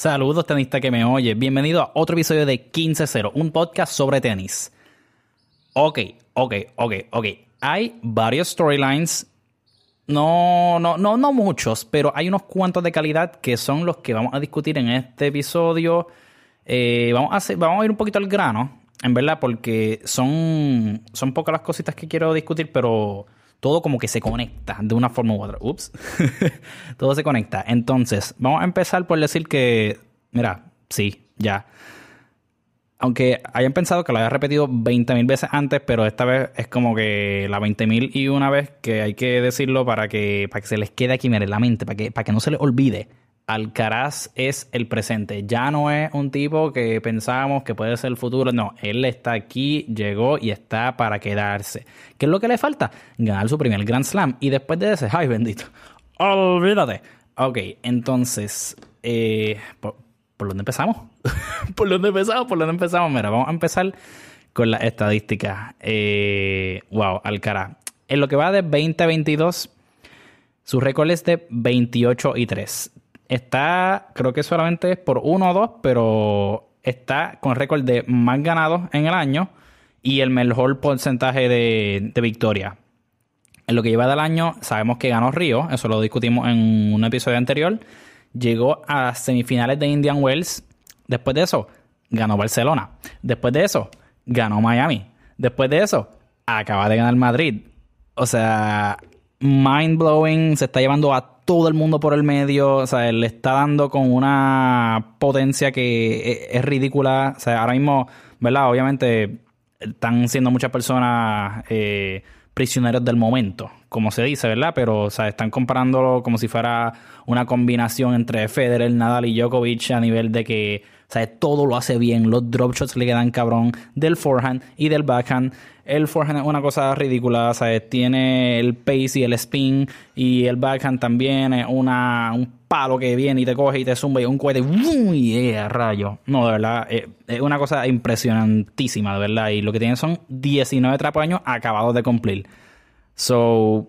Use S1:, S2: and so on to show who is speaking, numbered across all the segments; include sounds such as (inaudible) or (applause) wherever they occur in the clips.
S1: Saludos tenista que me oye, bienvenido a otro episodio de 15-0, un podcast sobre tenis. Ok, ok, ok, ok. Hay varios storylines, no, no, no, no muchos, pero hay unos cuantos de calidad que son los que vamos a discutir en este episodio. Eh, vamos, a hacer, vamos a ir un poquito al grano, en verdad, porque son, son pocas las cositas que quiero discutir, pero todo como que se conecta de una forma u otra. Ups. (laughs) todo se conecta. Entonces, vamos a empezar por decir que, mira, sí, ya. Aunque hayan pensado que lo había repetido 20.000 veces antes, pero esta vez es como que la 20.000 y una vez que hay que decirlo para que, para que se les quede aquí, en la mente, para que, para que no se les olvide. Alcaraz es el presente. Ya no es un tipo que pensábamos que puede ser el futuro. No, él está aquí, llegó y está para quedarse. ¿Qué es lo que le falta? Ganar su primer Grand Slam. Y después de ese, ay bendito, olvídate. Ok, entonces, eh, ¿por, dónde empezamos? (laughs) ¿Por dónde empezamos? ¿Por dónde empezamos? Mira, vamos a empezar con las estadísticas. Eh, wow, Alcaraz. En lo que va de 2022, su récord es de 28 y 3 Está, creo que solamente es por uno o dos, pero está con récord de más ganados en el año y el mejor porcentaje de, victoria. En lo que lleva del año, sabemos que ganó Río, eso lo discutimos en un episodio anterior. Llegó a semifinales de Indian Wells. Después de eso, ganó Barcelona. Después de eso, ganó Miami. Después de eso, acaba de ganar Madrid. O sea, mind blowing, se está llevando a todo el mundo por el medio, o sea, le está dando con una potencia que es, ridícula, o sea, ahora mismo, ¿verdad? Obviamente están siendo muchas personas eh, prisioneros del momento, como se dice, ¿verdad? Pero, o sea, están comparándolo como si fuera una combinación entre Federer, Nadal y Djokovic a nivel de que, sea, todo lo hace bien, los drop shots le quedan cabrón del forehand y del backhand el forehand es una cosa ridícula, ¿sabes? Tiene el pace y el spin y el backhand también es una, un palo que viene y te coge y te zumba y un cohete, ¡uy! rayo! No, de verdad, eh, es, una cosa impresionantísima, de verdad. Y lo que tienen son 19 trapos años acabados de cumplir. So,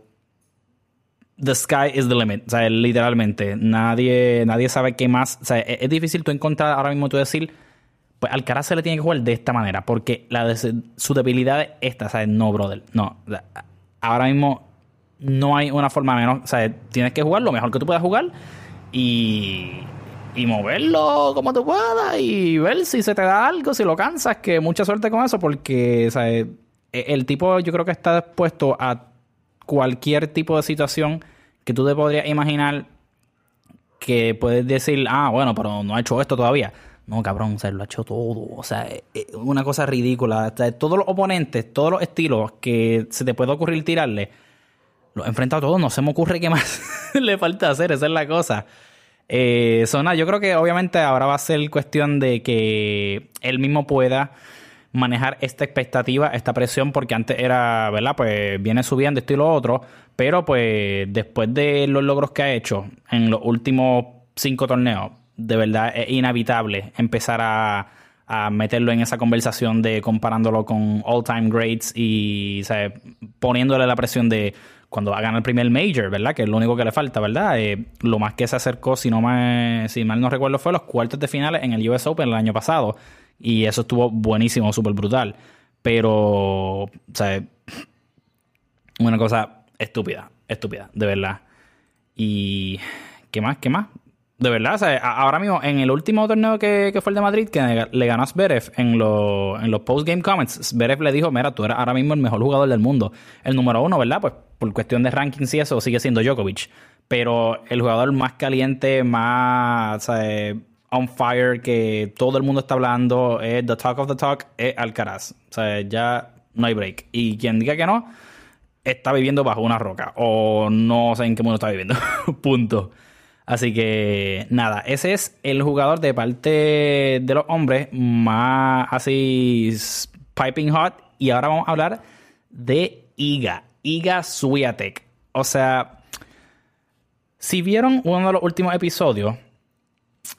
S1: the sky is the limit. O sea, literalmente, nadie, nadie sabe qué más. O sea, es, es difícil tú encontrar ahora mismo tú decir pues Alcaraz se le tiene que jugar de esta manera, porque la su debilidad es esta, ¿sabes? No, brother. No. Ahora mismo no hay una forma menos. ¿sabes? Tienes que jugar lo mejor que tú puedas jugar y, y moverlo como tú puedas y ver si se te da algo, si lo cansas, que mucha suerte con eso, porque ¿sabes? E, el tipo yo creo que está dispuesto a cualquier tipo de situación que tú te podrías imaginar que puedes decir, ah, bueno, pero no ha hecho esto todavía. No, cabrón, se lo ha hecho todo. O sea, es una cosa ridícula. todos los oponentes, todos los estilos que se te puede ocurrir tirarle, los he enfrentado todos. No se me ocurre qué más (laughs) le falta hacer. Esa es la cosa. Eh, yo creo que obviamente ahora va a ser cuestión de que él mismo pueda manejar esta expectativa, esta presión, porque antes era, ¿verdad? Pues viene subiendo esto y lo otro, pero pues después de los logros que ha hecho en los últimos cinco torneos, de verdad es inevitable empezar a, meterlo en esa conversación de comparándolo con all-time greats y poniéndole la presión de cuando va a ganar el primer major, ¿verdad? Que es lo único que le falta, ¿verdad? Eh, lo más que se acercó, si, no si mal no recuerdo, fue los cuartos de finales en el US Open el año pasado. Y eso estuvo buenísimo, súper brutal. Pero, o sea, una cosa estúpida, estúpida, de verdad. Y, ¿qué más? ¿Qué más? de verdad, o sea, ahora mismo en el último torneo que, fue el de Madrid, que le ganó a Zverev en, en los post-game comments, Zverev le dijo, mira, tú eres ahora mismo el mejor jugador del mundo. El número uno, ¿verdad? Pues por cuestión de rankings y eso, sigue siendo Djokovic. Pero el jugador más caliente, más o sea, on fire, que todo el mundo está hablando, es the talk of the talk, es Alcaraz. O sea, ya no hay break. Y quien diga que no, está viviendo bajo una roca. O no sé en qué mundo está viviendo. (laughs) Punto. Así que nada, ese es el jugador de parte de los hombres más así piping hot. Y ahora vamos a hablar de Iga, Iga Swiatek. O sea, si vieron uno de los últimos episodios,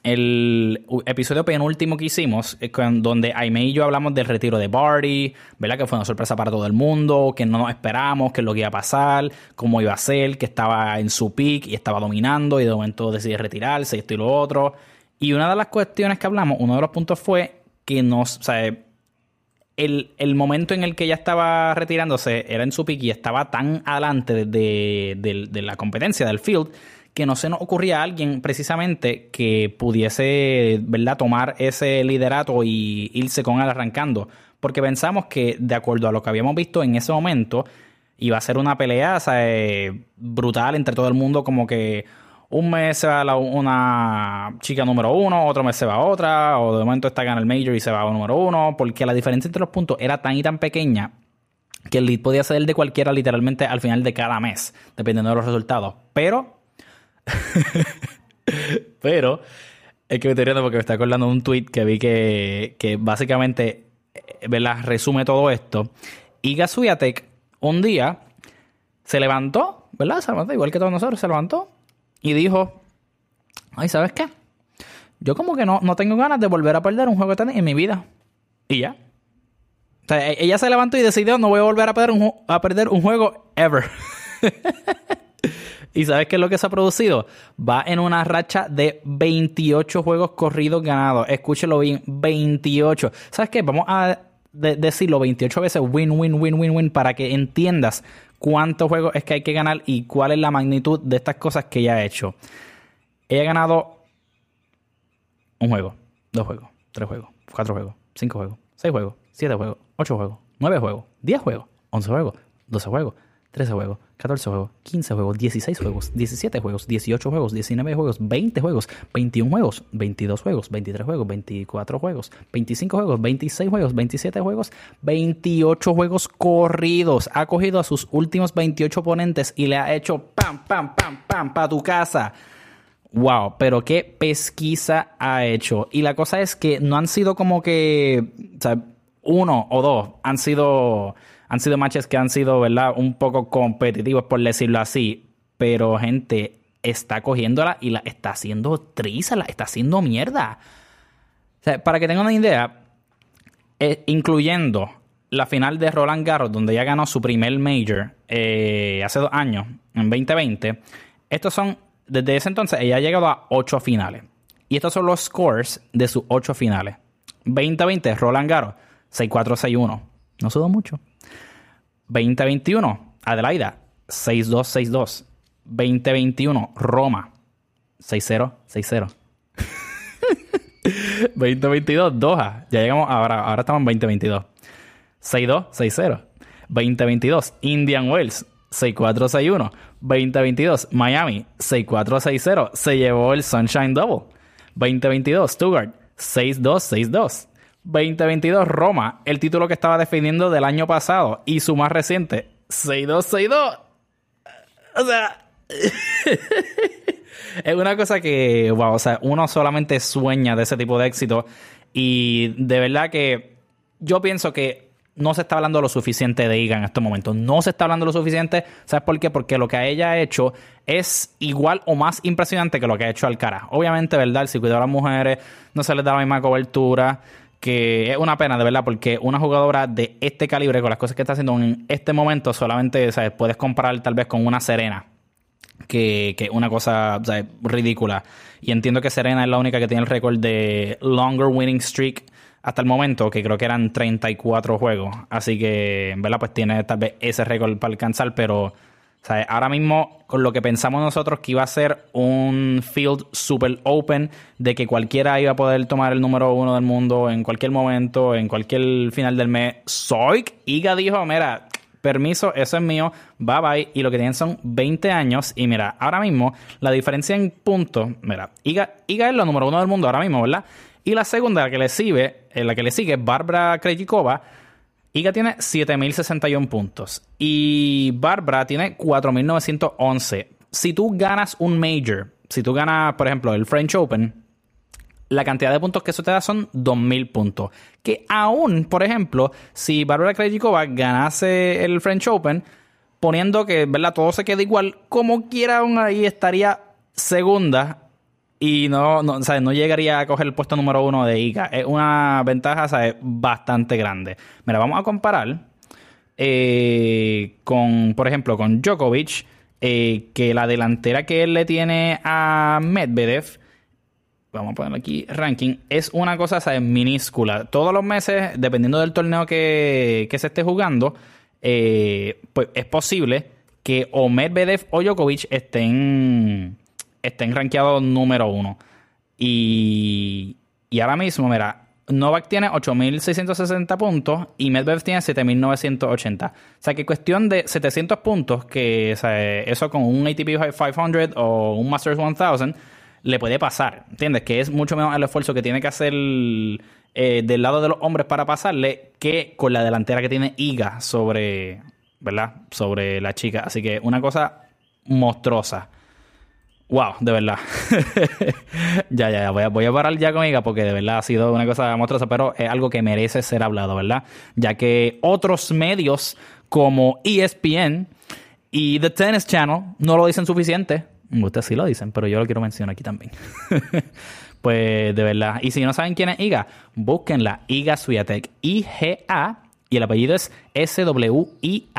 S1: el episodio penúltimo que hicimos, donde Aime y yo hablamos del retiro de Barty, ¿verdad? Que fue una sorpresa para todo el mundo, que no nos esperamos, que es lo que iba a pasar, cómo iba a ser, que estaba en su peak y estaba dominando y de momento decide retirarse y esto y lo otro. Y una de las cuestiones que hablamos, uno de los puntos fue que nos, o sea, el, momento en el que ella estaba retirándose era en su pick y estaba tan adelante de, de, la competencia, del field, que no se nos ocurría a alguien precisamente que pudiese, ¿verdad?, tomar ese liderato y irse con él arrancando. Porque pensamos que, de acuerdo a lo que habíamos visto en ese momento, iba a ser una pelea brutal entre todo el mundo, como que un mes se va una chica número uno, otro mes se va otra, o de momento está gana el Major y se va a número uno, porque la diferencia entre los puntos era tan y tan pequeña que el lead podía ser de cualquiera literalmente al final de cada mes, dependiendo de los resultados. Pero, (laughs) pero, es que me estoy riendo porque me está acordando un tweet que vi que, que básicamente eh, ¿verdad? resume todo esto. Y Gasuyatek un día se levantó, ¿verdad? Igual que todos nosotros, se levantó y dijo, ay, ¿sabes qué? Yo como que no, no tengo ganas de volver a perder un juego de tenis en mi vida. Y ya. O sea, e-, ella se levantó y decidió, no voy a volver a perder un, a perder un juego ever. (laughs) ¿Y sabes qué es lo que se ha producido? Va en una racha de 28 juegos corridos ganados. Escúchelo bien, 28. ¿Sabes qué? Vamos a decirlo 28 veces win, win, win, win, win para que entiendas cuántos juegos es que hay que ganar y cuál es la magnitud de estas cosas que ella ha hecho. Ella ha ganado un juego, dos juegos, tres juegos, cuatro juegos, cinco juegos, seis juegos, siete juegos, ocho juegos, nueve juegos, diez juegos, once juegos, doce juegos, 13 juegos, 14 juegos, 15 juegos, 16 juegos, 17 juegos, 18 juegos, 19 juegos, 20 juegos, 21 juegos, 22 juegos, 23 juegos, 24 juegos, 25 juegos, 26 juegos, 27 juegos, 28 juegos corridos. Ha cogido a sus últimos 28 oponentes y le ha hecho pam, pam, pam, pam, para tu casa. Wow, pero qué pesquisa ha hecho. Y la cosa es que no han sido como que, o sea, uno o dos, han sido han sido matches que han sido, ¿verdad? Un poco competitivos, por decirlo así. Pero, gente, está cogiéndola y la está haciendo triza, la está haciendo mierda. Para que tengan una idea, eh, incluyendo la final de Roland Garros, donde ya ganó su primer major eh, hace dos años, en 2020, estos son, desde ese entonces, ella ha llegado a ocho finales. Y estos son los scores de sus ocho finales. 2020, Roland Garros, 6-4, 6-1. No sudó mucho. 2021, Adelaida, 6-2-6-2. 2021, Roma, 6-0, 6-0. 2022, Doha. Ya llegamos, ahora, ahora estamos en 2022. 6-2, 6-0. 2022, Indian Wells, 6-4-6-1. 2022, Miami, 6-4-6-0. Se llevó el Sunshine Double. 2022, Stuttgart, 6-2, 6-2. 2022 Roma, el título que estaba defendiendo del año pasado y su más reciente, 6-2-6-2. O sea, es una cosa que, wow, o sea, uno solamente sueña de ese tipo de éxito y de verdad que yo pienso que no se está hablando lo suficiente de Iga en estos momentos. No se está hablando lo suficiente. ¿Sabes por qué? Porque lo que ella ha hecho es igual o más impresionante que lo que ha hecho Alcaraz. Obviamente, ¿verdad? El circuito de las mujeres no se les da la misma cobertura que es una pena, de verdad, porque una jugadora de este calibre, con las cosas que está haciendo en este momento, solamente ¿sabes? puedes comparar tal vez con una Serena, que es una cosa ridícula. Y entiendo que Serena es la única que tiene el récord de longer winning streak hasta el momento, que creo que eran 34 juegos. Así que, ¿verdad? Pues tiene tal vez ese récord para alcanzar, pero ahora mismo, con lo que pensamos nosotros que iba a ser un field super open, de que cualquiera iba a poder tomar el número uno del mundo en cualquier momento, en cualquier final del mes, Soik, Iga dijo, mira, permiso, eso es mío, bye bye, y lo que tienen son 20 años, y mira, ahora mismo, la diferencia en puntos, mira, Iga, Iga es la número uno del mundo ahora mismo, ¿verdad? Y la segunda, la que le sigue, eh, la que le sigue, Barbara Krejcikova, Iga tiene 7.061 puntos y Barbara tiene 4.911. Si tú ganas un major, si tú ganas, por ejemplo, el French Open, la cantidad de puntos que eso te da son 2.000 puntos. Que aún, por ejemplo, si Barbara Krejcikova ganase el French Open, poniendo que ¿verdad? todo se queda igual, como quiera aún ahí estaría segunda y no, no, no llegaría a coger el puesto número uno de Ica. Es una ventaja bastante grande. Mira, vamos a comparar eh, con, por ejemplo, con Djokovic, eh, que la delantera que él le tiene a Medvedev vamos a poner aquí ranking, es una cosa ¿sabes? minúscula. Todos los meses, dependiendo del torneo que, se esté jugando, eh, pues es posible que o Medvedev o Djokovic estén, estén rankeados número uno. Y, y ahora mismo, mira, Novak tiene 8.660 puntos y Medvedev tiene 7.980. O sea que cuestión de 700 puntos, que eso con un ATP 500 o un Masters 1000 le puede pasar. ¿Entiendes? Que es mucho menos el esfuerzo que tiene que hacer eh, del lado de los hombres para pasarle que con la delantera que tiene Iga sobre, ¿verdad? Sobre la chica. Así que una cosa monstruosa. Wow, de verdad. (laughs) ya, ya, ya. Voy a, voy a parar ya con Iga porque de verdad ha sido una cosa monstruosa, pero es algo que merece ser hablado, ¿verdad? Ya que otros medios como ESPN y The Tennis Channel no lo dicen suficiente. Ustedes sí lo dicen, pero yo lo quiero mencionar aquí también. (laughs) pues de verdad. Y si no saben quién es Iga, búsquenla. Iga Swiatek. I-G-A. Y el apellido es S-W-I-A-T-E-K.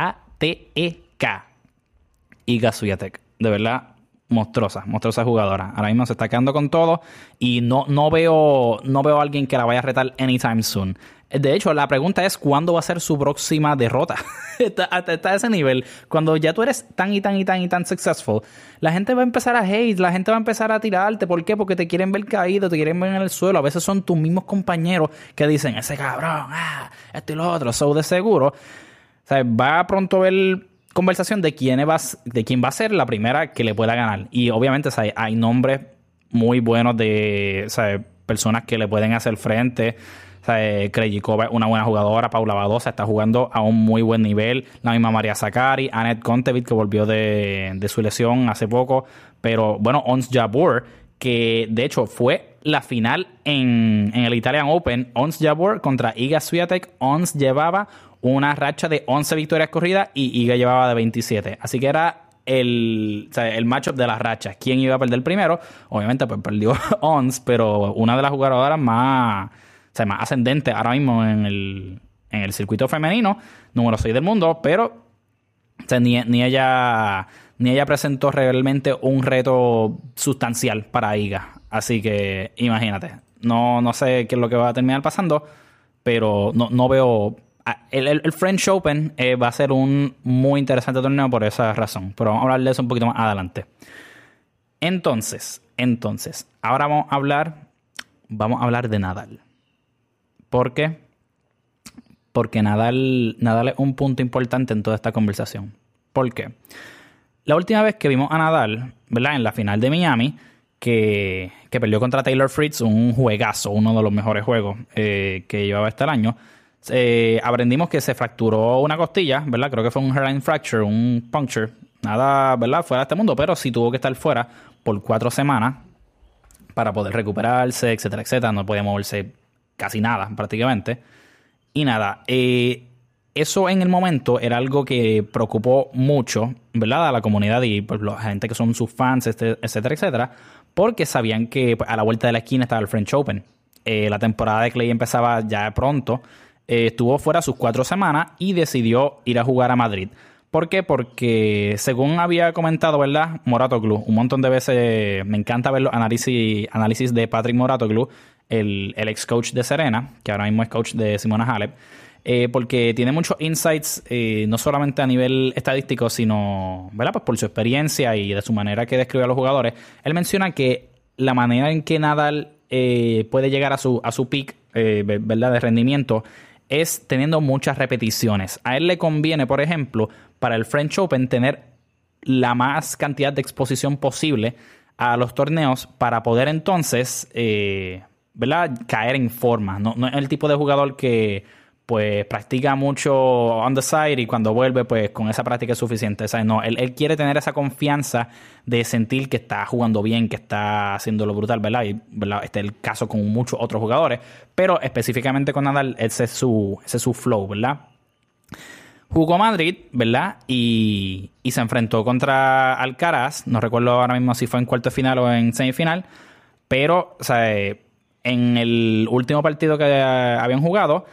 S1: Iga Swiatek. De verdad, monstruosa, monstruosa jugadora. Ahora mismo se está quedando con todo y no, no, veo, no veo a alguien que la vaya a retar anytime soon. De hecho, la pregunta es cuándo va a ser su próxima derrota. (laughs) está, a ese nivel. Cuando ya tú eres tan y tan y tan y tan successful, la gente va a empezar a hate, la gente va a empezar a tirarte. ¿Por qué? Porque te quieren ver caído, te quieren ver en el suelo. A veces son tus mismos compañeros que dicen, ese cabrón, ah, esto y lo otro. So, de seguro, o sea, va a pronto ver conversación de quién, va, de quién va a ser la primera que le pueda ganar. Y obviamente hay nombres muy buenos de personas que le pueden hacer frente. Krejcikova es una buena jugadora, Paula Badosa está jugando a un muy buen nivel, la misma María Zakari, Annette Kontevit que volvió de, su lesión hace poco, pero bueno, Ons Jabur, que de hecho fue la final en, en el Italian Open, Ons Jabur contra Iga Swiatek, Ons llevaba una racha de 11 victorias corridas y Iga llevaba de 27. Así que era el, o el matchup de las rachas. ¿Quién iba a perder primero? Obviamente, pues perdió (laughs) Ons, pero una de las jugadoras más, o más ascendentes ahora mismo en el, en el circuito femenino, número 6 del mundo, pero ni, ella, ni ella presentó realmente un reto sustancial para Iga. Así que imagínate. No, no sé qué es lo que va a terminar pasando, pero no, no veo Ah, el, French Open eh, va a ser un muy interesante torneo por esa razón. Pero vamos a hablar de eso un poquito más adelante. Entonces, entonces, ahora vamos a hablar, vamos a hablar de Nadal. ¿Por qué? Porque Nadal, Nadal es un punto importante en toda esta conversación. ¿Por qué? La última vez que vimos a Nadal, ¿verdad? En la final de Miami, que, que perdió contra Taylor Fritz, un juegazo, uno de los mejores juegos eh, que llevaba este año eh, aprendimos que se fracturó una costilla, ¿verdad? Creo que fue un hairline fracture, un puncture. Nada, ¿verdad? Fuera de este mundo, pero sí tuvo que estar fuera por cuatro semanas para poder recuperarse, etcétera, etcétera. No podía moverse casi nada, prácticamente. Y nada, eh, eso en el momento era algo que preocupó mucho, ¿verdad? A la comunidad y pues, la gente que son sus fans, este, etcétera, etcétera, porque sabían que pues, a la vuelta de la esquina estaba el French Open. Eh, la temporada de Clay empezaba ya pronto eh, estuvo fuera sus cuatro semanas y decidió ir a jugar a Madrid. ¿Por qué? Porque según había comentado, ¿verdad? Moratoglu, un montón de veces me encanta ver los análisis, análisis de Patrick Moratoglu, el, el ex coach de Serena, que ahora mismo es coach de Simona Halep, eh, porque tiene muchos insights, eh, no solamente a nivel estadístico, sino, ¿verdad? Pues por su experiencia y de su manera que describe a los jugadores. Él menciona que la manera en que Nadal puede llegar a su, a su peak, ¿verdad? De rendimiento es teniendo muchas repeticiones. A él le conviene, por ejemplo, para el French Open tener la más cantidad de exposición posible a los torneos para poder entonces, eh, ¿verdad? Caer en forma. No, no es el tipo de jugador que pues practica mucho on the side y cuando vuelve, pues con esa práctica es suficiente. No, él, quiere tener esa confianza de sentir que está jugando bien, que está haciéndolo brutal, ¿verdad? Y este es el caso con muchos otros jugadores, pero específicamente con Nadal, ese es su, ese es su flow, ¿verdad? Jugó Madrid, ¿verdad? Y, y se enfrentó contra Alcaraz, no recuerdo ahora mismo si fue en cuarto final o en semifinal, pero, o sea, en el último partido que habían jugado,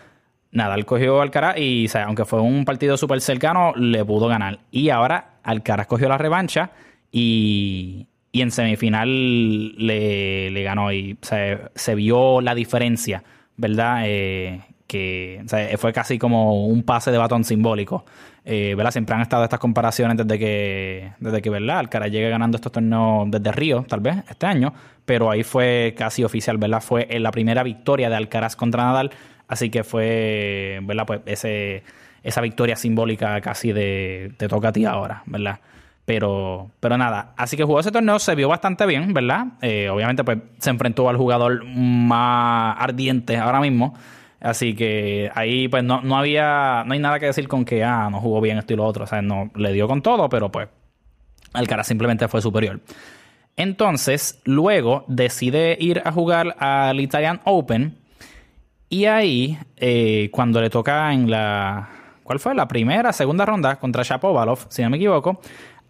S1: Nadal cogió Alcaraz y, aunque fue un partido súper cercano, le pudo ganar. Y ahora Alcaraz cogió la revancha y, y en semifinal le, ganó y se vio la diferencia, ¿verdad? Eh, que fue casi como un pase de batón simbólico. Eh, ¿verdad? Siempre han estado estas comparaciones desde que, desde que ¿verdad? Alcaraz llegue ganando estos torneos desde Río, tal vez, este año, pero ahí fue casi oficial, ¿verdad? Fue la primera victoria de Alcaraz contra Nadal, así que fue, ¿verdad? Pues ese, esa victoria simbólica casi de te toca a ti ahora, ¿verdad? Pero, pero nada, así que jugó ese torneo, se vio bastante bien, ¿verdad? Eh, obviamente, pues se enfrentó al jugador más ardiente ahora mismo. Así que ahí pues no, no había, no hay nada que decir con que, ah, no jugó bien esto y lo otro. O sea, no le dio con todo, pero pues Alcaraz simplemente fue superior. Entonces, luego decide ir a jugar al Italian Open. Y ahí, eh, cuando le toca en la. ¿Cuál fue? La primera, segunda ronda contra Shapovalov, si no me equivoco.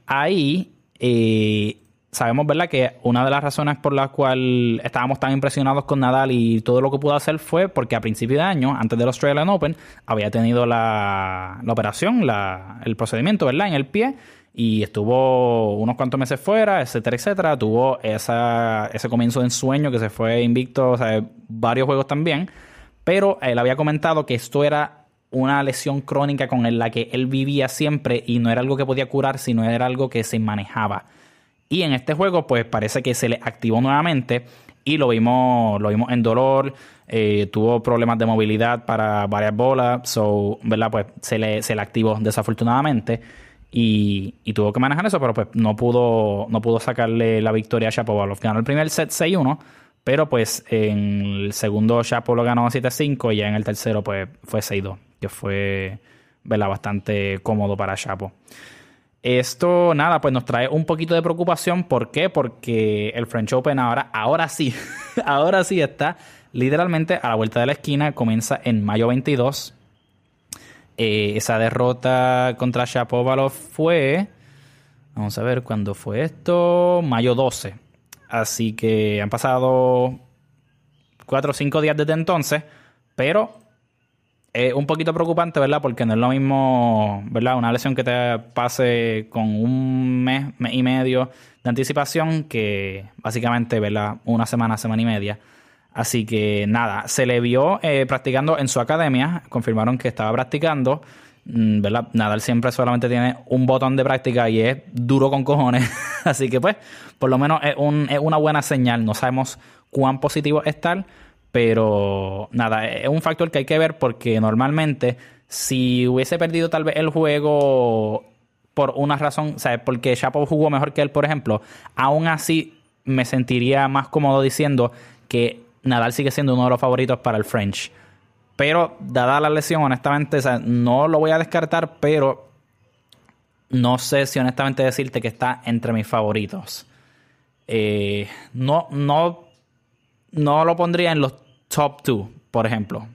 S1: Ahí eh, sabemos, ¿verdad?, que una de las razones por las cuales estábamos tan impresionados con Nadal y todo lo que pudo hacer fue porque a principio de año, antes del Australian Open, había tenido la, la operación, la, el procedimiento, ¿verdad?, en el pie y estuvo unos cuantos meses fuera, etcétera, etcétera. Tuvo esa, ese comienzo de ensueño que se fue invicto, o sea, varios juegos también. Pero él había comentado que esto era una lesión crónica con la que él vivía siempre y no era algo que podía curar, sino era algo que se manejaba. Y en este juego, pues parece que se le activó nuevamente y lo vimos, lo vimos en dolor. Eh, tuvo problemas de movilidad para varias bolas. So, ¿verdad? Pues se le, se le activó desafortunadamente. Y, tuvo que manejar eso, pero pues no pudo, no pudo sacarle la victoria a Shapovalov. Ganó el primer set 6-1, pero pues en el segundo Shapo lo ganó 7-5 y ya en el tercero pues fue 6-2, que fue ¿verdad? bastante cómodo para Chapo. Esto, nada, pues nos trae un poquito de preocupación. ¿Por qué? Porque el French Open ahora, ahora sí, (laughs) ahora sí está literalmente a la vuelta de la esquina. Comienza en mayo 22. Eh, esa derrota contra Shapovalov fue. Vamos a ver cuándo fue esto. Mayo 12. Así que han pasado 4 o 5 días desde entonces. Pero es un poquito preocupante, ¿verdad? Porque no es lo mismo, ¿verdad? Una lesión que te pase con un mes, mes y medio de anticipación que básicamente, ¿verdad? Una semana, semana y media. Así que nada, se le vio eh, practicando en su academia, confirmaron que estaba practicando, ¿verdad? Nadal siempre solamente tiene un botón de práctica y es duro con cojones. (laughs) Así que pues, por lo menos es, un, es una buena señal. No sabemos cuán positivo es tal, pero nada, es un factor que hay que ver porque normalmente si hubiese perdido tal vez el juego por una razón, ¿sabes? Porque Chapo jugó mejor que él, por ejemplo, aún así me sentiría más cómodo diciendo que Nadal sigue siendo uno de los favoritos para el French. Pero dada la lesión, honestamente, no lo voy a descartar, pero no sé si honestamente decirte que está entre mis favoritos. Eh, no, no no lo pondría en los top 2, por ejemplo.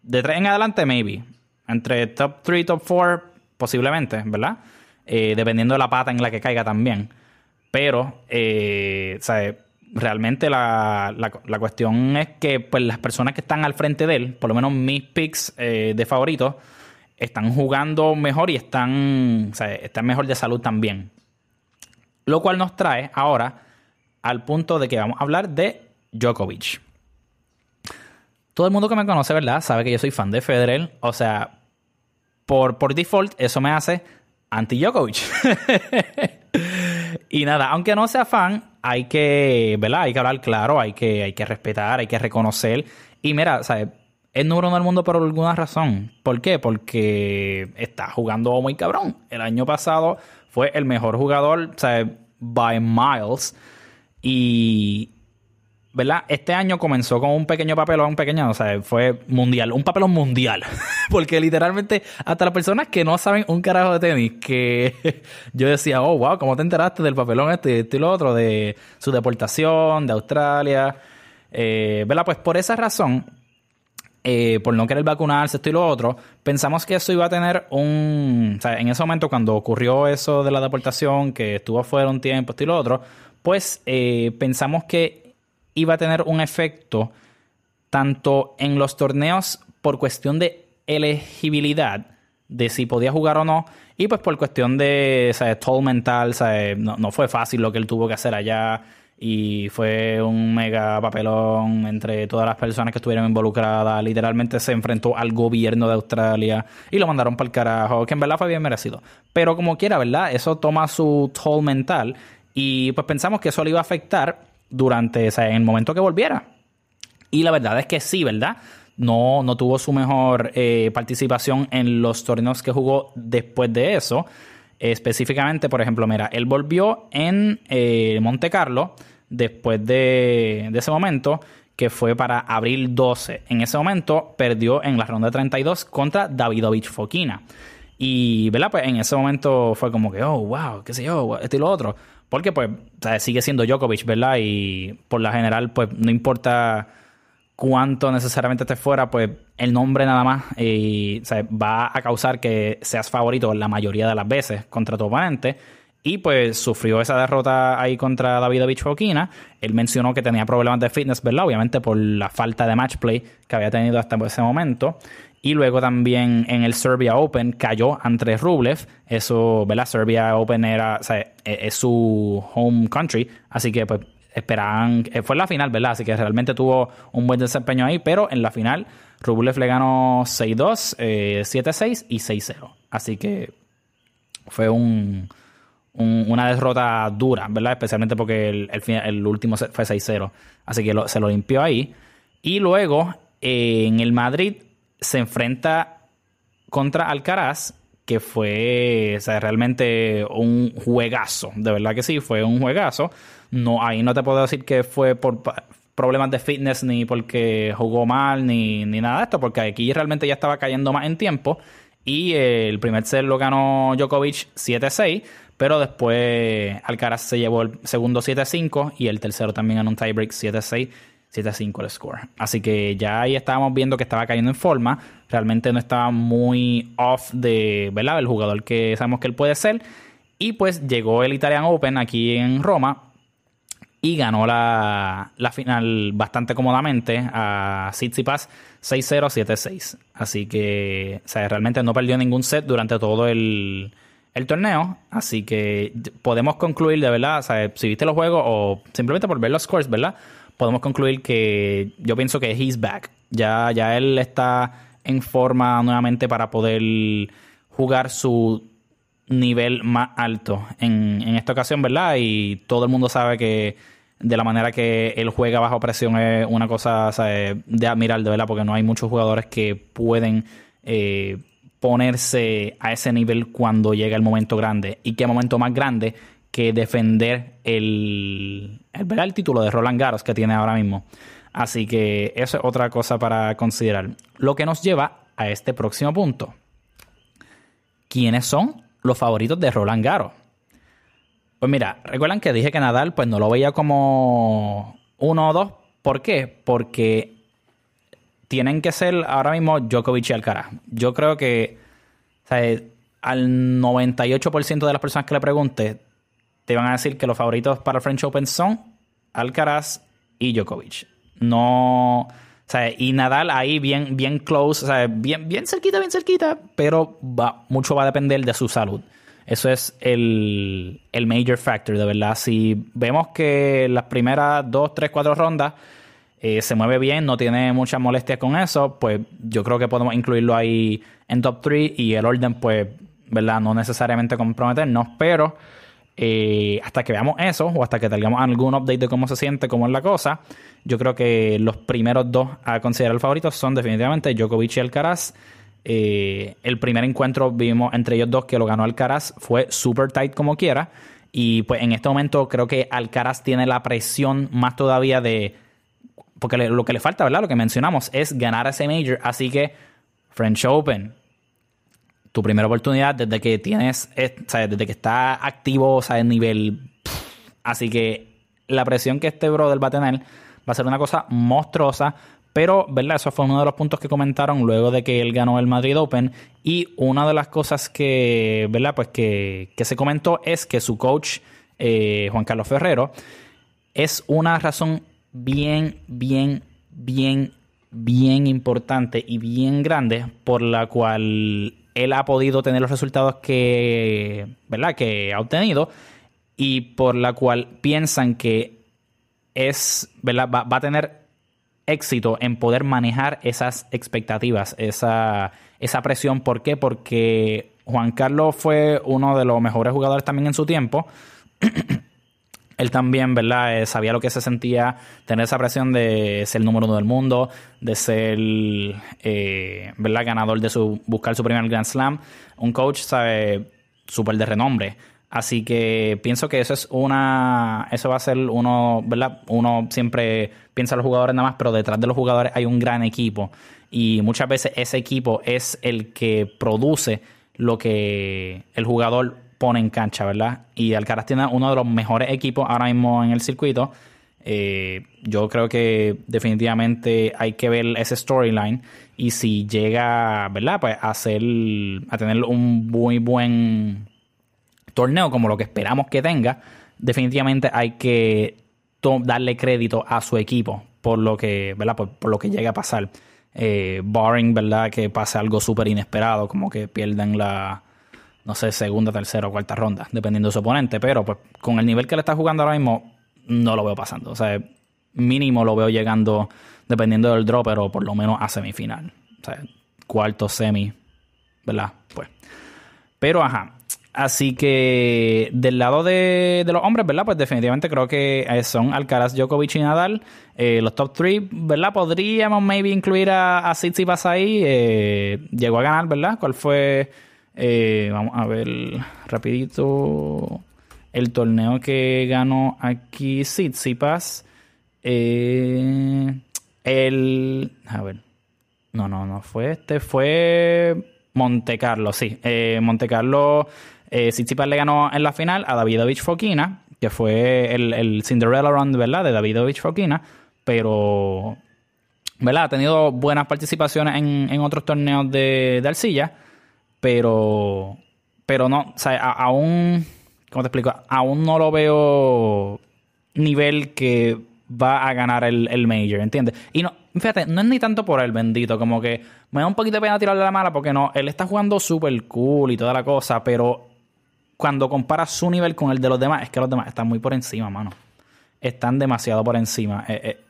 S1: De 3 en adelante, maybe. Entre top 3 y top 4, posiblemente, ¿verdad? Eh, dependiendo de la pata en la que caiga también. Pero, eh, realmente la, la, cuestión es que pues, las personas que están al frente de él, por lo menos mis picks eh, de favoritos, están jugando mejor y están, están mejor de salud también. Lo cual nos trae ahora al punto de que vamos a hablar de Djokovic. Todo el mundo que me conoce, ¿verdad? Sabe que yo soy fan de Federer. O sea, por, por default, eso me hace anti-Djokovic. (laughs) y nada, aunque no sea fan, hay que, ¿verdad? Hay que hablar claro, hay que, hay que respetar, hay que reconocer. Y mira, ¿sabes? Es número uno del mundo por alguna razón. ¿Por qué? Porque está jugando muy cabrón. El año pasado fue el mejor jugador, ¿sabes? By miles y, ¿verdad? Este año comenzó con un pequeño papelón, pequeño, o sea, fue mundial, un papelón mundial. (laughs) Porque literalmente, hasta las personas que no saben un carajo de tenis, que (laughs) yo decía, oh, wow, ¿cómo te enteraste del papelón este, este y lo otro, de su deportación, de Australia? Eh, ¿Verdad? Pues por esa razón, eh, por no querer vacunarse, esto y lo otro, pensamos que eso iba a tener un. O sea, en ese momento, cuando ocurrió eso de la deportación, que estuvo afuera un tiempo, esto y lo otro, pues eh, pensamos que iba a tener un efecto tanto en los torneos por cuestión de elegibilidad, de si podía jugar o no. Y pues por cuestión de o toll mental, No, no, fue fácil lo que él tuvo que hacer allá. Y fue un mega papelón entre todas las personas que estuvieron involucradas. Literalmente se enfrentó al gobierno de Australia y lo mandaron para el carajo, que en verdad fue bien merecido. Pero como quiera, ¿verdad? Eso toma su toll mental. Y pues pensamos que eso le iba a afectar durante, o en el momento que volviera. Y la verdad es que sí, ¿verdad? no, no tuvo su mejor eh, participación en los torneos que jugó después de eso. específicamente, por ejemplo, mira, él volvió en eh, Monte Carlo después de, ese momento, que fue para abril 12. En ese momento perdió en la ronda 32 contra Davidovich Fokina. Y, ¿verdad? Pues en ese momento fue como que, oh, wow, qué sé yo, esto y lo otro. Porque, pues, sigue siendo Djokovic, ¿verdad? Y por la general, pues, no importa cuánto necesariamente estés fuera, pues el nombre nada más y, va a causar que seas favorito la mayoría de las veces contra tu oponente. Y pues sufrió esa derrota ahí contra Davidovich Fokina. Él mencionó que tenía problemas de fitness, ¿verdad? Obviamente por la falta de match play que había tenido hasta ese momento. Y luego también en el Serbia Open cayó ante Rublev. Eso, ¿verdad? Serbia Open era, e-, es su home country. Así que pues esperaban, eh, fue la final, ¿verdad? Así que realmente tuvo un buen desempeño ahí, pero en la final Rublev le ganó 6-2, 7-6 eh, y 6-0. Así que fue un, una derrota dura, ¿verdad? Especialmente porque el, el, último fue 6-0. Así que se lo limpió ahí. Y luego eh, en el Madrid se enfrenta contra Alcaraz, que fue realmente un juegazo. De verdad que sí, fue un juegazo. No, ahí no te puedo decir que fue por problemas de fitness ni porque jugó mal ni, nada de esto, porque aquí realmente ya estaba cayendo más en tiempo. Y el primer set lo ganó Djokovic 7-6, pero después Alcaraz se llevó el segundo 7-5 y el tercero también en un tiebreak 7-6. 7-5 el score. Así que ya ahí estábamos viendo que estaba cayendo en forma. Realmente no estaba muy off de, ¿verdad? El jugador que sabemos que él puede ser. Y pues llegó el Italian Open aquí en Roma y ganó la, final bastante cómodamente a Tsitsipas 6-0, 7-6. Así que, o sea, realmente no perdió ningún set durante todo el, torneo. Así que podemos concluir de verdad, si viste los juegos o simplemente por ver los scores, ¿verdad? Podemos concluir que yo pienso que he's back. Ya, ya él está en forma nuevamente para poder jugar su nivel más alto en, en esta ocasión, ¿verdad? Y todo el mundo sabe que de la manera que él juega bajo presión es una cosa de admirar, de verdad, porque no hay muchos jugadores que pueden eh, ponerse a ese nivel cuando llega el momento grande. Y qué momento más grande que defender el, el, el título de Roland Garros que tiene ahora mismo. Así que eso es otra cosa para considerar. Lo que nos lleva a este próximo punto. ¿Quiénes son los favoritos de Roland Garros? Pues mira, recuerdan que dije que Nadal pues no lo veía como uno o dos. ¿Por qué? Porque tienen que ser ahora mismo Djokovic y Alcaraz. Yo creo que al 98% de las personas que le pregunte te van a decir que los favoritos para el French Open son Alcaraz y Djokovic. No... O sea, y Nadal ahí bien, bien close, o sea, bien, bien cerquita, bien cerquita, pero va, mucho va a depender de su salud. Eso es el, el major factor, de verdad. Si vemos que las primeras dos, tres, cuatro rondas eh, se mueve bien, no tiene muchas molestias con eso, pues yo creo que podemos incluirlo ahí en top 3 y el orden, pues, ¿verdad? No necesariamente comprometernos, pero eh, hasta que veamos eso o hasta que tengamos algún update de cómo se siente, cómo es la cosa, yo creo que los primeros dos a considerar favoritos son definitivamente Djokovic y Alcaraz. Eh, el primer encuentro vimos entre ellos dos que lo ganó Alcaraz. Fue super tight como quiera. Y pues en este momento creo que Alcaraz tiene la presión más todavía de... Porque lo que le falta, ¿verdad? Lo que mencionamos es ganar ese major. Así que French Open, tu primera oportunidad desde que tienes, desde que está activo, o sea, el nivel. Así que la presión que este brother va a tener va a ser una cosa monstruosa. Pero, ¿verdad? Eso fue uno de los puntos que comentaron luego de que él ganó el Madrid Open. Y una de las cosas que, ¿verdad? Pues que, se comentó es que su coach, eh, Juan Carlos Ferrero, es una razón bien, bien, bien, bien importante y bien grande por la cual él ha podido tener los resultados que, ¿verdad? que ha obtenido y por la cual piensan que es, ¿verdad? Va, va a tener éxito en poder manejar esas expectativas, esa, esa presión. ¿Por qué? Porque Juan Carlos fue uno de los mejores jugadores también en su tiempo. (clears throat) él también, ¿verdad? Eh, sabía lo que se sentía tener esa presión de ser el número uno del mundo, de ser, eh, ¿verdad? Ganador de su, buscar su primer Grand Slam. Un coach, ¿sabe? Súper de renombre. Así que pienso que eso es una, eso va a ser uno, ¿verdad? Uno siempre piensa en los jugadores nada más, pero detrás de los jugadores hay un gran equipo. Y muchas veces ese equipo es el que produce lo que el jugador pone en cancha, ¿verdad? Y Alcaraz tiene uno de los mejores equipos ahora mismo en el circuito. Eh, yo creo que definitivamente hay que ver ese storyline y si llega, ¿verdad? Pues a hacer, a tener un muy buen torneo como lo que esperamos que tenga, definitivamente hay que darle crédito a su equipo por lo que, ¿verdad? Por, lo que llega a pasar. Eh, barring, ¿verdad? Que pase algo súper inesperado, como que pierdan la, no sé, segunda, tercera o cuarta ronda, dependiendo de su oponente. Pero pues con el nivel que le está jugando ahora mismo, no lo veo pasando. O sea, mínimo lo veo llegando, dependiendo del draw, pero por lo menos a semifinal. O sea, cuarto, semi, ¿verdad? Pues. Pero ajá. Así que del lado de, los hombres, ¿verdad? Pues definitivamente creo que eh, son Alcaraz, Djokovic y Nadal. Eh, los top 3, ¿verdad? Podríamos maybe incluir a, a Tsitsipas ahí. Eh, llegó a ganar, ¿verdad? ¿Cuál fue eh, vamos a ver rapidito el torneo que ganó aquí Tsitsipas. Eh, el... A ver. No, no, no fue este. Fue Monte Carlo, sí. Eh, Monte Carlo, eh, le ganó en la final a Davidovich Fokina, que fue el, el Cinderella Run, ¿verdad? De Davidovich Fokina. Pero, ¿verdad? Ha tenido buenas participaciones en, en otros torneos de, de arcilla pero, pero no, o sea, aún, ¿cómo te explico? Aún no lo veo nivel que va a ganar el, el Major, ¿entiendes? Y no, fíjate, no es ni tanto por el bendito, como que me da un poquito de pena tirarle la mala porque no, él está jugando súper cool y toda la cosa, pero cuando comparas su nivel con el de los demás, es que los demás están muy por encima, mano. Están demasiado por encima. Eh, eh,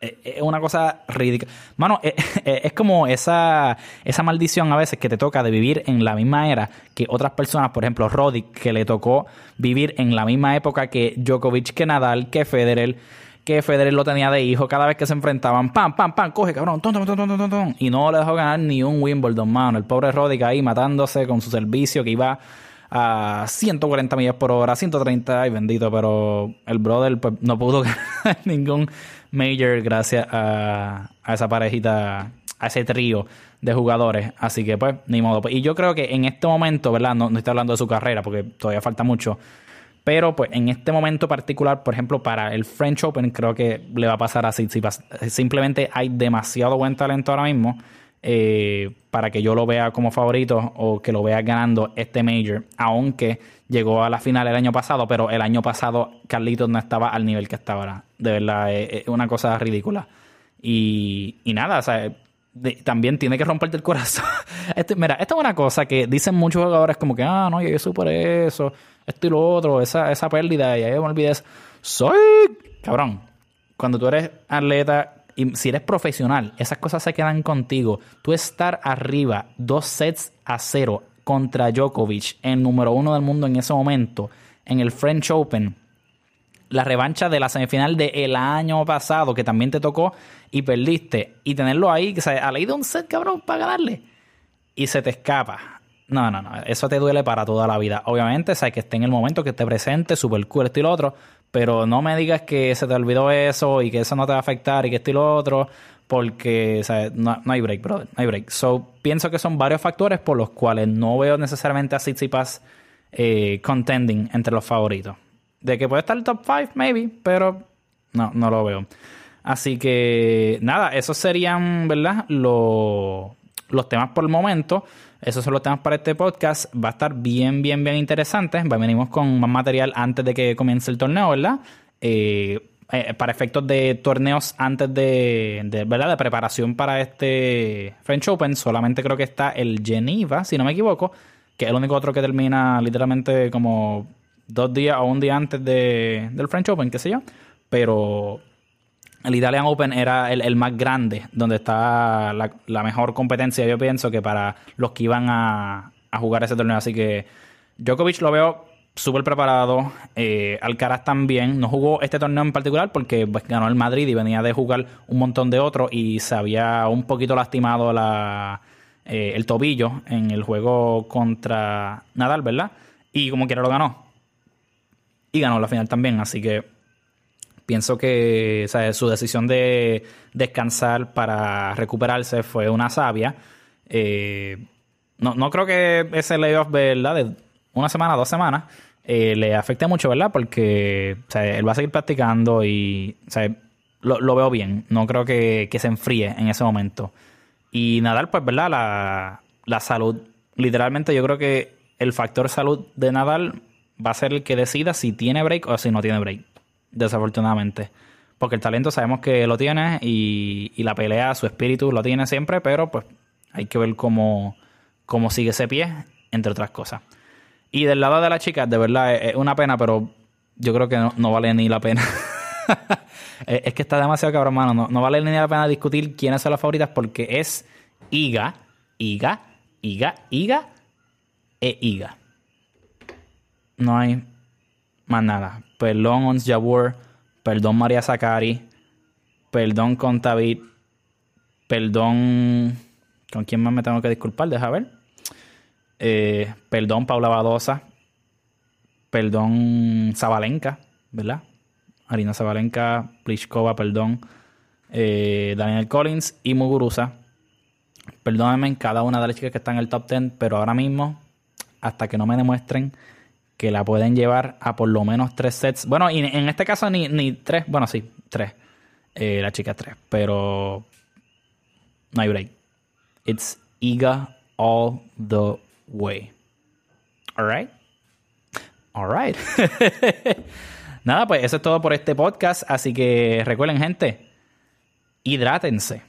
S1: es una cosa ridícula. Mano, eh, (laughs) eh, es, como esa, esa maldición a veces que te toca de vivir en la misma era que otras personas, por ejemplo, Roddick, que le tocó vivir en la misma época que Djokovic, que Nadal, que Federer, que Federer lo tenía de hijo cada vez que se enfrentaban. Pam, pam, pam, coge, cabrón, ton, ton, ton, ton, y no le dejó ganar ni un Wimbledon, mano. El pobre Roddick ahí matándose con su servicio que iba a 140 millas por hora, 130, ay bendito, pero el brother pues, no pudo ganar (laughs) ningún major gracias a, esa parejita, a ese trío de jugadores. Así que pues, ni modo. Y yo creo que en este momento, ¿verdad? No, no estoy hablando de su carrera porque todavía falta mucho. Pero pues en este momento particular, por ejemplo, para el French Open, creo que le va a pasar así. Simplemente hay demasiado buen talento ahora mismo eh, para que yo lo vea como favorito o que lo vea ganando este Major, aunque llegó a la final el año pasado, pero el año pasado Carlitos no estaba al nivel que está ahora. De verdad, es, una cosa ridícula. Y, nada, o sea, también tiene que romperte el corazón. (laughs) Este, mira, esto es una cosa que dicen muchos jugadores como que, ah, no, yo por eso, esto y lo otro, esa, esa pérdida, y ahí me olvidé Soy, cabrón, cuando tú eres atleta y si eres profesional, esas cosas se quedan contigo. Tú estar arriba dos sets a cero contra Djokovic, el número uno del mundo en ese momento, en el French Open, la revancha de la semifinal del año pasado, que también te tocó y perdiste, y tenerlo ahí, que se ha leído un set, cabrón, para ganarle, y se te escapa. No, no, no, eso te duele para toda la vida. Obviamente, sabes que esté en el momento, que esté presente, super cool, esto y lo otro, pero no me digas que se te olvidó eso y que eso no te va a afectar y que esto y lo otro, porque No, hay break, brother, no hay break. So, pienso que son varios factores por los cuales no veo necesariamente a Tsitsipas eh, contending entre los favoritos. De que puede estar el top 5, maybe, pero no, no lo veo. Así que, nada, esos serían, ¿verdad? Los, los temas por el momento. Esos son los temas para este podcast. Va a estar bien, bien, bien interesante. Venimos con más material antes de que comience el torneo, ¿verdad? Eh, eh, para efectos de torneos antes de, ¿verdad? de preparación para este French Open, solamente creo que está el Geneva, si no me equivoco, que es el único otro que termina literalmente como dos días o un día antes de, del French Open, qué sé yo. Pero el Italian Open era el, más grande, donde está la, mejor competencia, yo pienso, que para los que iban a, jugar ese torneo. Así que Djokovic lo veo súper preparado. Eh, Alcaraz también. No jugó este torneo en particular porque pues, ganó el Madrid y venía de jugar un montón de otros y se había un poquito lastimado la, eh, el tobillo en el juego contra Nadal, ¿verdad? Y como quiera lo ganó. Y ganó la final también. Así que pienso que su decisión de descansar para recuperarse fue una sabia. Eh, no, no creo que ese layoff, ¿verdad? De una semana, dos semanas, eh, le afecte mucho, ¿verdad? Porque él va a seguir practicando y o sea, lo, veo bien. No creo que, se enfríe en ese momento. Y Nadal, pues, ¿verdad? La, la salud. Literalmente yo creo que el factor salud de Nadal va a ser el que decida si tiene break o si no tiene break. Desafortunadamente. Porque el talento sabemos que lo tiene y, y la pelea, su espíritu lo tiene siempre, pero pues hay que ver cómo, cómo sigue ese pie, entre otras cosas. Y del lado de la chica, de verdad, es una pena, pero yo creo que no, vale ni la pena. (laughs) es que está demasiado cabrón, mano. No, vale ni la pena discutir quiénes son las favoritas porque es Iga, Iga, Iga, Iga e Iga. No hay más nada. Perdón, Ons Jabur. Perdón, María Zakari. Perdón, Contavit. Perdón. ¿Con quién más me tengo que disculpar? Deja ver. Eh, perdón, Paula Badosa. Perdón, Zabalenka, ¿verdad? Arina Zabalenka, Pliskova, perdón. Eh, Daniel Collins y Muguruza. Perdónenme cada una de las chicas que están en el top 10, pero ahora mismo, hasta que no me demuestren que la pueden llevar a por lo menos tres sets. Bueno, y en este caso ni, ni tres, bueno, sí, tres. Eh, la chica tres, pero no hay break. It's Iga all the way. Alright. Alright. (laughs) Nada, pues eso es todo por este podcast. Así que recuerden, gente, hidrátense.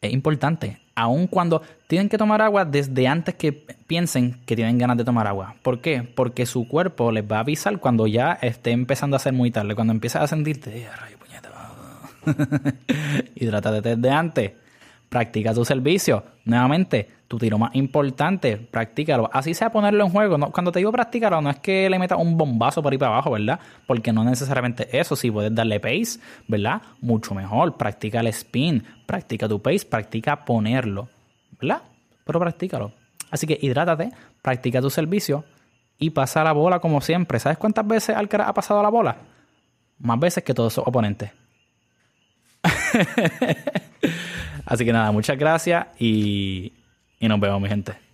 S1: Es importante. Aun cuando tienen que tomar agua desde antes que piensen que tienen ganas de tomar agua. ¿Por qué? Porque su cuerpo les va a avisar cuando ya esté empezando a ser muy tarde. Cuando empiezas a sentirte, rayo puñeta. (laughs) Hidrátate desde antes. Practica tu servicio. Nuevamente, tu tiro más importante, practícalo. Así sea ponerlo en juego. Cuando te digo practícalo, no es que le metas un bombazo por ahí para abajo, ¿verdad? Porque no necesariamente eso. Si puedes darle pace, ¿verdad? Mucho mejor. Practica el spin, practica tu pace, practica ponerlo, ¿verdad? Pero practícalo. Así que hidrátate, practica tu servicio y pasa la bola como siempre. ¿Sabes cuántas veces Alcaraz ha pasado la bola? Más veces que todos sus oponentes. (laughs) Así que nada, muchas gracias y y nos vemos, mi gente.